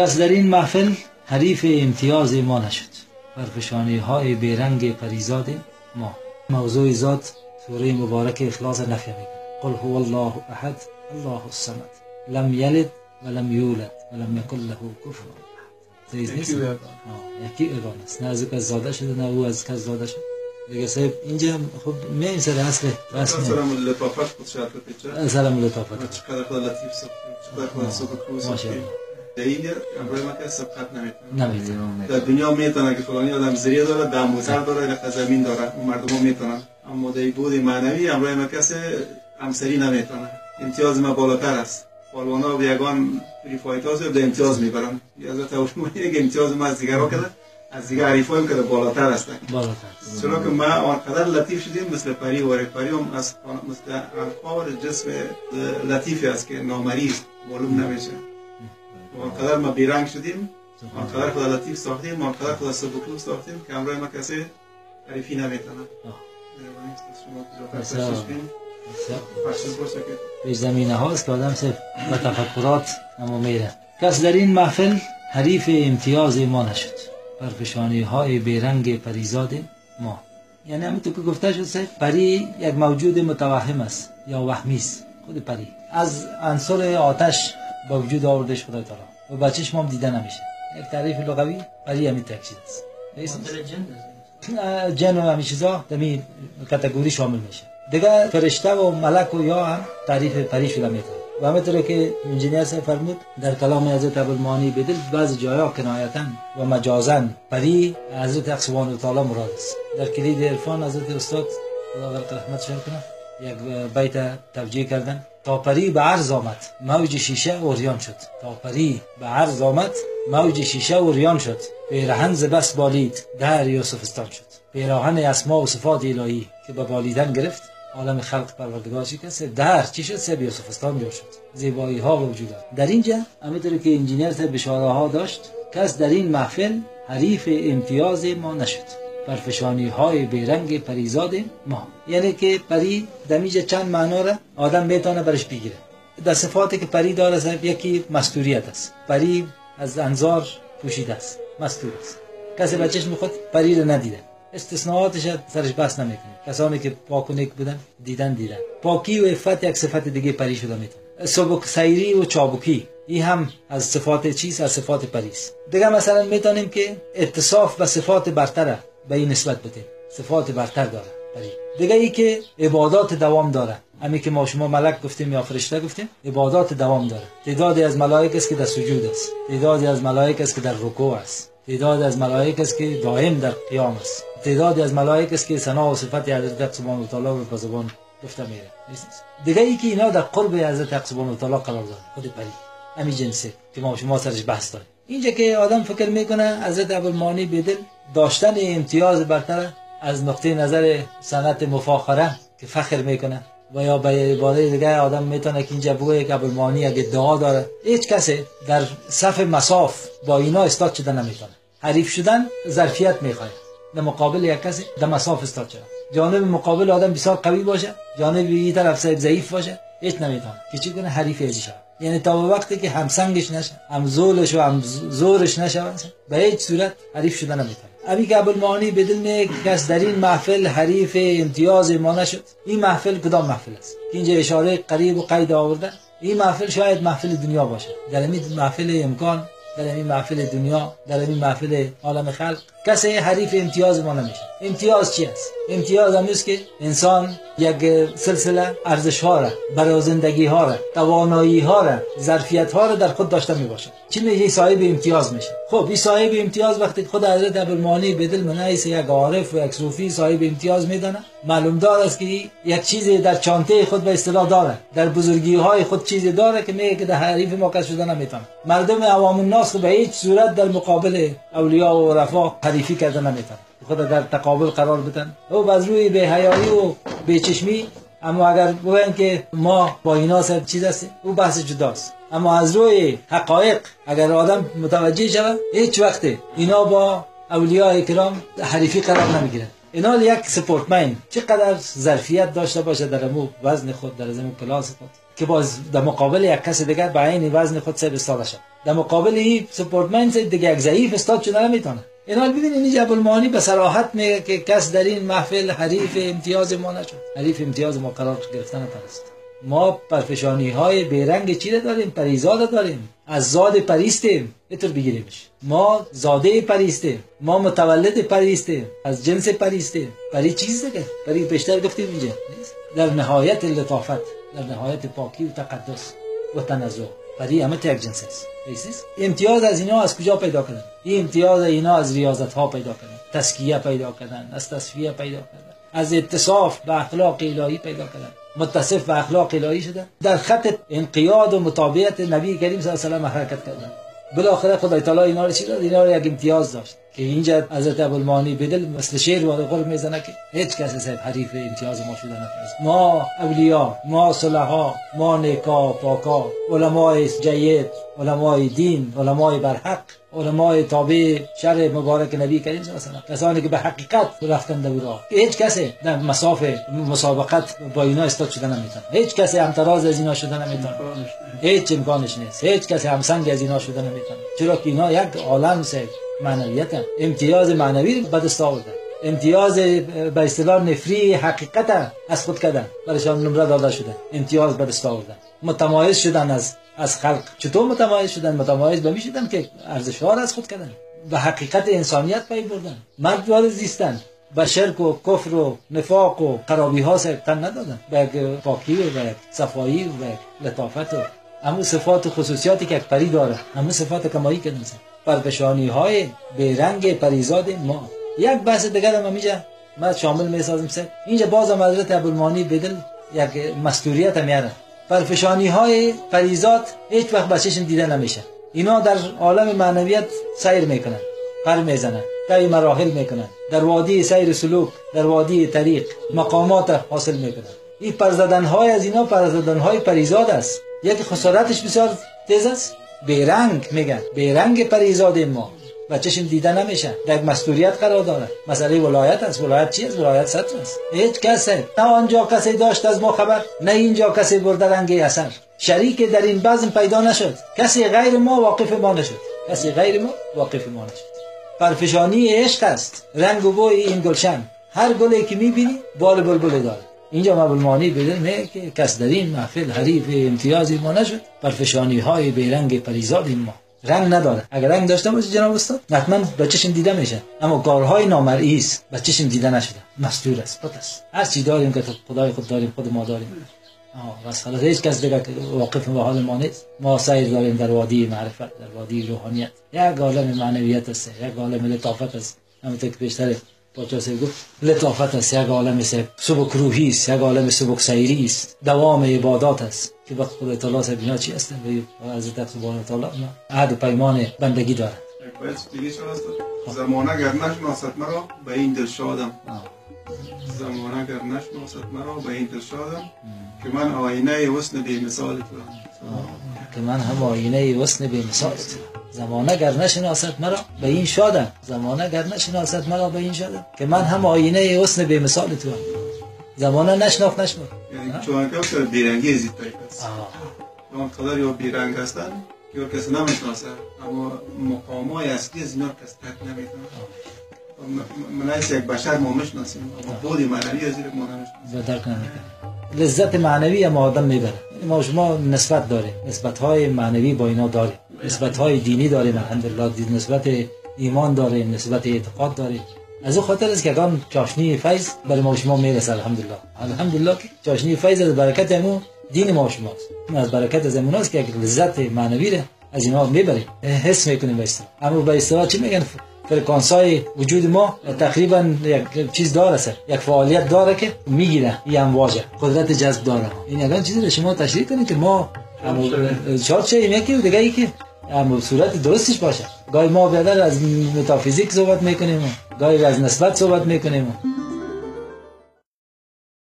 کس در این محفل حریف امتیاز ما نشد. برفشانی های بیرنگ پریزاد ما. موضوع ذات سوره مبارک اخلاص نفی قل هو الله احد الله الصمد. لم یلد ولم یولد ولم یکن له کفوا. احد نیست؟ یکی اگان است نه از کس زاده شده نه او از کس زاده شده. دیگه صاحب اینجا خب می این سر اصل رسم سلام لطافت. بود شاید بپیچه سلام لطافت. چقدر لطیف ساخت چقدر خدا صبح کوز ماشاءالله دلیل امروز ما که سبقت نمی‌تونه نمی‌تونه در دنیا می‌تونه که فلانی آدم زریه داره دموتر داره یا زمین داره. اون مردم ها می‌تونن. اما در بود معنوی امروز ما کسی همسری نمی‌تونه. امتیاز ما بالاتر است. پالوانا و یگان فری فایترز به امتیاز می‌برن. یا از توشمونی که امتیاز ما از دیگرها کده از دیگر حریفایم که بالاتر هستن بالاتر. چرا که ما آنقدر لطیف شدیم مثل پری و پری هم از مثل انقار جسم لطیفی است که نامریض معلوم نمیشه. آنقدر ما بیرنگ شدیم آنقدر خدا لطیف ساختیم آنقدر خدا سبکلو ساختیم که امروز ما کسی حریفی نمی‌تونه به زمینه هاست که آدم صرف به تفکرات اما میره کس در این محفل حریف امتیاز ما نشد برفشانی های بیرنگ پریزاد ما یعنی همینطور که گفته شد صرف پری یک موجود متوهم است یا وهمی است خود پری از عنصر آتش با وجود آوردش خدای تعالی و بچهش ما هم دیده نمیشه. یک تعریف لغوی پری همین تکشید است. جن و همین چیزا دمی کتگوری شامل میشه. دیگه فرشته و ملک و یا هم تعریف پری شده می‌تونه و همینطور که انجینیر سے فرمود در کلام حضرت ابوالمعانی بدل بعض جایا کنایتا و مجازا پری حضرت حق سبحانه و تعالی مراد است. در کلید عرفان حضرت استاد خدا غرق رحمت شد کنه یک بیت توجیه کردن. تا پری به عرض آمد. موج شیشه اوریان شد. تا پری به عرض آمد. موج شیشه اوریان شد. پیرهن ز بس بالید. در یوسفستان شد. پیراهن اسما و صفات الهی که به بالیدن گرفت. عالم خلق پروردگار کسی در چی شد؟ سه بیوسفستان جور شد. زیبایی ها و وجود در اینجا همینطور که انجینیر بشاره ها داشت کس در این محفل حریف امتیاز ما نشد. پرفشانی های بیرنگ پریزاد ما. یعنی که پری دمیج چند معنا را آدم می‌تونه برش بگیره. در صفاتی که پری داره صاحب یکی مستوریت است. پری از انظار پوشیده است. مستور است. کسی به چشم خود پری رو ندیده. استثناءاتش سرش بحث نمی‌کنه. کسانی که پاک و نیک بودن دیدن دیدن پاکی و عفت یک صفت دیگه پری شده می‌تونه. سبک سیری و چابکی. این هم از صفات چیز از صفات پریست دیگه مثلا می‌تونیم که اتصاف به صفات برتره به این نسبت بدیم صفات برتر داره. پری دیگه ای که عبادات دوام داره. همین که ما شما ملک گفتیم یا فرشته گفتیم عبادات دوام داره. تعدادی از ملائک است که در سجود است. تعدادی از ملائک است که در رکوع است. تعداد از ملائک است که دائم در قیام است. تعدادی از ملائک است که ثنا و صفت حضرت سبحانه و تعالی رو به زبان گفته میره. دیگه ای که اینا در قرب حضرت سبحانه و تعالی قرار داره. خود پری همین جنسه که ما شما سرش بحث داریم. اینجا که آدم فکر می‌کنه حضرت ابوالمعانی بدل داشتن امتیاز برتر از نقطه نظر سنت مفاخره که فخر می‌کنه. و یا به عباره دیگه آدم می‌تونه که اینجا بگه یک ابوالمعانی اگه دعا داره هیچ کسی در صف مساف با اینا استاد شده نمی‌تونه. حریف شدن ظرفیت می‌خواد. در مقابل یک کسی در مساف استاد شده. جانب مقابل آدم بسیار قوی باشه جانب این طرف صاحب ضعیف باشه هیچ نمی‌تونه. که چی کنه؟ حریف ازی شد یعنی تا وقتی که همسنگش نشه هم زولش و هم زورش نشه به هیچ صورت حریف شده نمی‌تونه. ابی بدل می کس در این محفل حریف امتیاز ما نشد. این محفل کدام محفل است؟ اینجا اشاره قریب و قید آورده. این محفل شاید محفل دنیا باشه در این محفل امکان در این محفل دنیا در این محفل عالم خلق. کسی حریف امتیاز ما نمیشه. امتیاز چی است؟ امتیاز هم که انسان یک سلسله ارزش ها را برای زندگی ها را توانایی ها را ظرفیت ها را در خود داشته می باشه چی میشه صاحب امتیاز میشه؟ خب این صاحب امتیاز وقتی خود حضرت ابوالمعانی بدل منعیس یک عارف و یک صوفی صاحب امتیاز میدانه معلوم دار است که یک چیزی در چانته خود به اصطلاح داره در بزرگی های خود چیزی داره که میگه که در حریف ما کس شده نمی‌تونه. مردم عوام الناس به هیچ صورت در مقابل اولیاء و رفا حریفی کرده نمی‌تونه خود در تقابل قرار بدن. او از روی به حیایی و به چشمی اما اگر بگن که ما با اینا سر چیز او بحث جداست. اما از روی حقایق اگر آدم متوجه شود هیچ وقت اینا با اولیاء کرام حریفی قرار نمی‌گیرن. اینا یک سپورتمن چقدر ظرفیت داشته باشه در امو وزن خود در زمین کلاس خود که باز در مقابل یک کس دیگر به عین وزن خود سه بستاده شد در مقابل این سپورتمنت دیگه یک ضعیف استاد شده نمی‌تونه. این حال ببینید این جبل به صراحت میگه که کس در این محفل حریف امتیاز ما نشد. حریف امتیاز ما قرار گرفتن پرست. ما پرفشانی های بیرنگ چی داریم؟ پریزاد داریم. از زاد پریستیم. اینطور بگیریمش. ما زاده پریستیم. ما متولد پریستیم. از جنس پریستیم. پری چیز دیگه؟ پری بیشتر گفتیم اینجا. در نهایت لطافت. در نهایت پاکی و تقدس. و تنزه. پری همه یک جنس است امتیاز از اینا از کجا پیدا کردن این امتیاز اینا از ریاضت ها پیدا کردن تسکیه پیدا کردن از تصفیه پیدا کردن از اتصاف به اخلاق الهی پیدا کردن متصف به اخلاق الهی شده در خط انقیاد و مطابقت نبی کریم صلی الله علیه و حرکت کردن بالاخره خدای تعالی اینا رو چی داد اینا رو یک امتیاز داشت که اینجا حضرت ابوالمانی بدل مثل شیر و قول می‌زنه که هیچ کس صاحب حریف امتیاز ما شده نفرست. ما اولیا ما صلحا ما نیکا پاکا علمای جید علمای دین علمای برحق علمای تابع شر مبارک نبی کریم صلی الله علیه و کسانی که به حقیقت رفتن در راه هیچ کسی در مسافه مسابقت با اینا استاد شده نمی‌تونه. هیچ کسی همتراز از اینا شده نمی‌تونه. هیچ امکانش نیست. هیچ کسی همسنگ از اینا شده نمی‌تونه. چرا که اینا یک عالم سه معنویت امتیاز معنوی به دست آوردن امتیاز به اصطلاح نفری حقیقت از خود کردن. برایشان نمره داده شده. امتیاز به دست آوردن متمایز شدن از از خلق. چطور متمایز شدن؟ متمایز به شدن که ارزش ها از خود کردن. به حقیقت انسانیت پی بردن. مرد وارد زیستن. به شرک و کفر و نفاق و قرابی ها تن ندادن. به پاکی و به صفایی و به لطافت و همون صفات و خصوصیاتی که پری داره. همون صفات کمایی که نمیزن پرفشانی های به رنگ پریزاد ما. یک بحث دیگر هم میجا ما شامل می‌سازم سه اینجا باز هم حضرت ابوالمانی بدل یک مستوریت میاره پرفشانی های پریزاد هیچ وقت به چشم دیده نمیشه. اینا در عالم معنویت سیر می‌کنن پر می‌زنن طی مراحل می‌کنن در وادی سیر سلوک در وادی طریق مقامات حاصل می‌کنن. این پرزدن های از اینا پرزدن های پریزاد است. یک خصلتش بسیار تیز است. بیرنگ میگن. بیرنگ پریزاد ما. به چشم دیده نمیشه در مستوریت قرار داره مسئله ولایت است. ولایت چی است؟ ولایت ستر است. هیچ کسی. نه آنجا کسی داشت از ما خبر نه اینجا کسی برده رنگ اثر. شریک در این بزم پیدا نشد. کسی غیر ما واقف ما نشد. کسی غیر ما واقف ما نشد. پرفشانی عشق است. رنگ و بوی این گلشن. هر گلی که می‌بینی بال بلبل داره. اینجا مبلمانی بدل نه که کس در این محفل حریف امتیازی ما نشد پرفشانی های بیرنگ پریزاد ما. رنگ نداره. اگر رنگ داشته باشه جناب استاد حتما بچه‌شون دیده میشه. اما کارهای نامرئی است. بچه‌شون دیده نشده. مستور است. پت است. هر چی داریم که خدای خود داریم خود ما داریم. آه بس هیچ کس دیگه واقف به حال ما نیست. ما سیر داریم در وادی معرفت در وادی روحانیت. یک عالم معنویت است. یک عالم لطافت است. همونطور که بیشتر پاچا سه گفت لطافت است یک عالم سبک روحی است یک عالم سبک سیری است. دوام عبادات است که وقت خدا تعالی سه بینا چی هستن به حضرت سبحانه تعالی عهد و پیمان بندگی دارند زمانه گر نشناست مرا به این دل شادم. زمانه گر نشناست مرا به این دل شادم که من آینه حسن بی مثال تو که من هم آینه حسن بی مثال تو زمانه گر نشناست مرا به این شادم. زمانه گر نشناست مرا به این شادم. که من هم آینه حسن به مثال تو هم. زمانه نشناخت نشمر یعنی چون که بیرنگی زید است. چون قدر یا بیرنگ هستن یا کسی نمی‌شناسه اما مقام های اصلی از اینا کس تک نمی‌تونه من یک بشر ما می‌شناسیم اما بودی معنوی از ما لذت معنوی ما آدم می‌بره. ما شما نسبت داریم. نسبت های معنوی با اینا داریم. نسبت های دینی داریم. الحمدلله نسبت ایمان داریم. نسبت اعتقاد داریم. از او خاطر است که اگان چاشنی فیض برای ما شما می‌رسه. الحمدلله. الحمدلله که چاشنی فیض از برکت امو دین ما شماست از برکت از است که لذت معنوی را از اینا می‌بریم. حس می‌کنیم به اما اصطلاح چی میگن؟ فرکانس های وجود ما تقریبا یک چیز داره سر یک فعالیت داره که می‌گیره این امواج قدرت جذب داره این اگر چیزی رو شما تشریح کنید که ما چهار چه یکی دیگه ای که اما صورت درستش باشه. گاهی ما بیادر از متافیزیک صحبت می‌کنیم گاهی از نسبت صحبت می‌کنیم.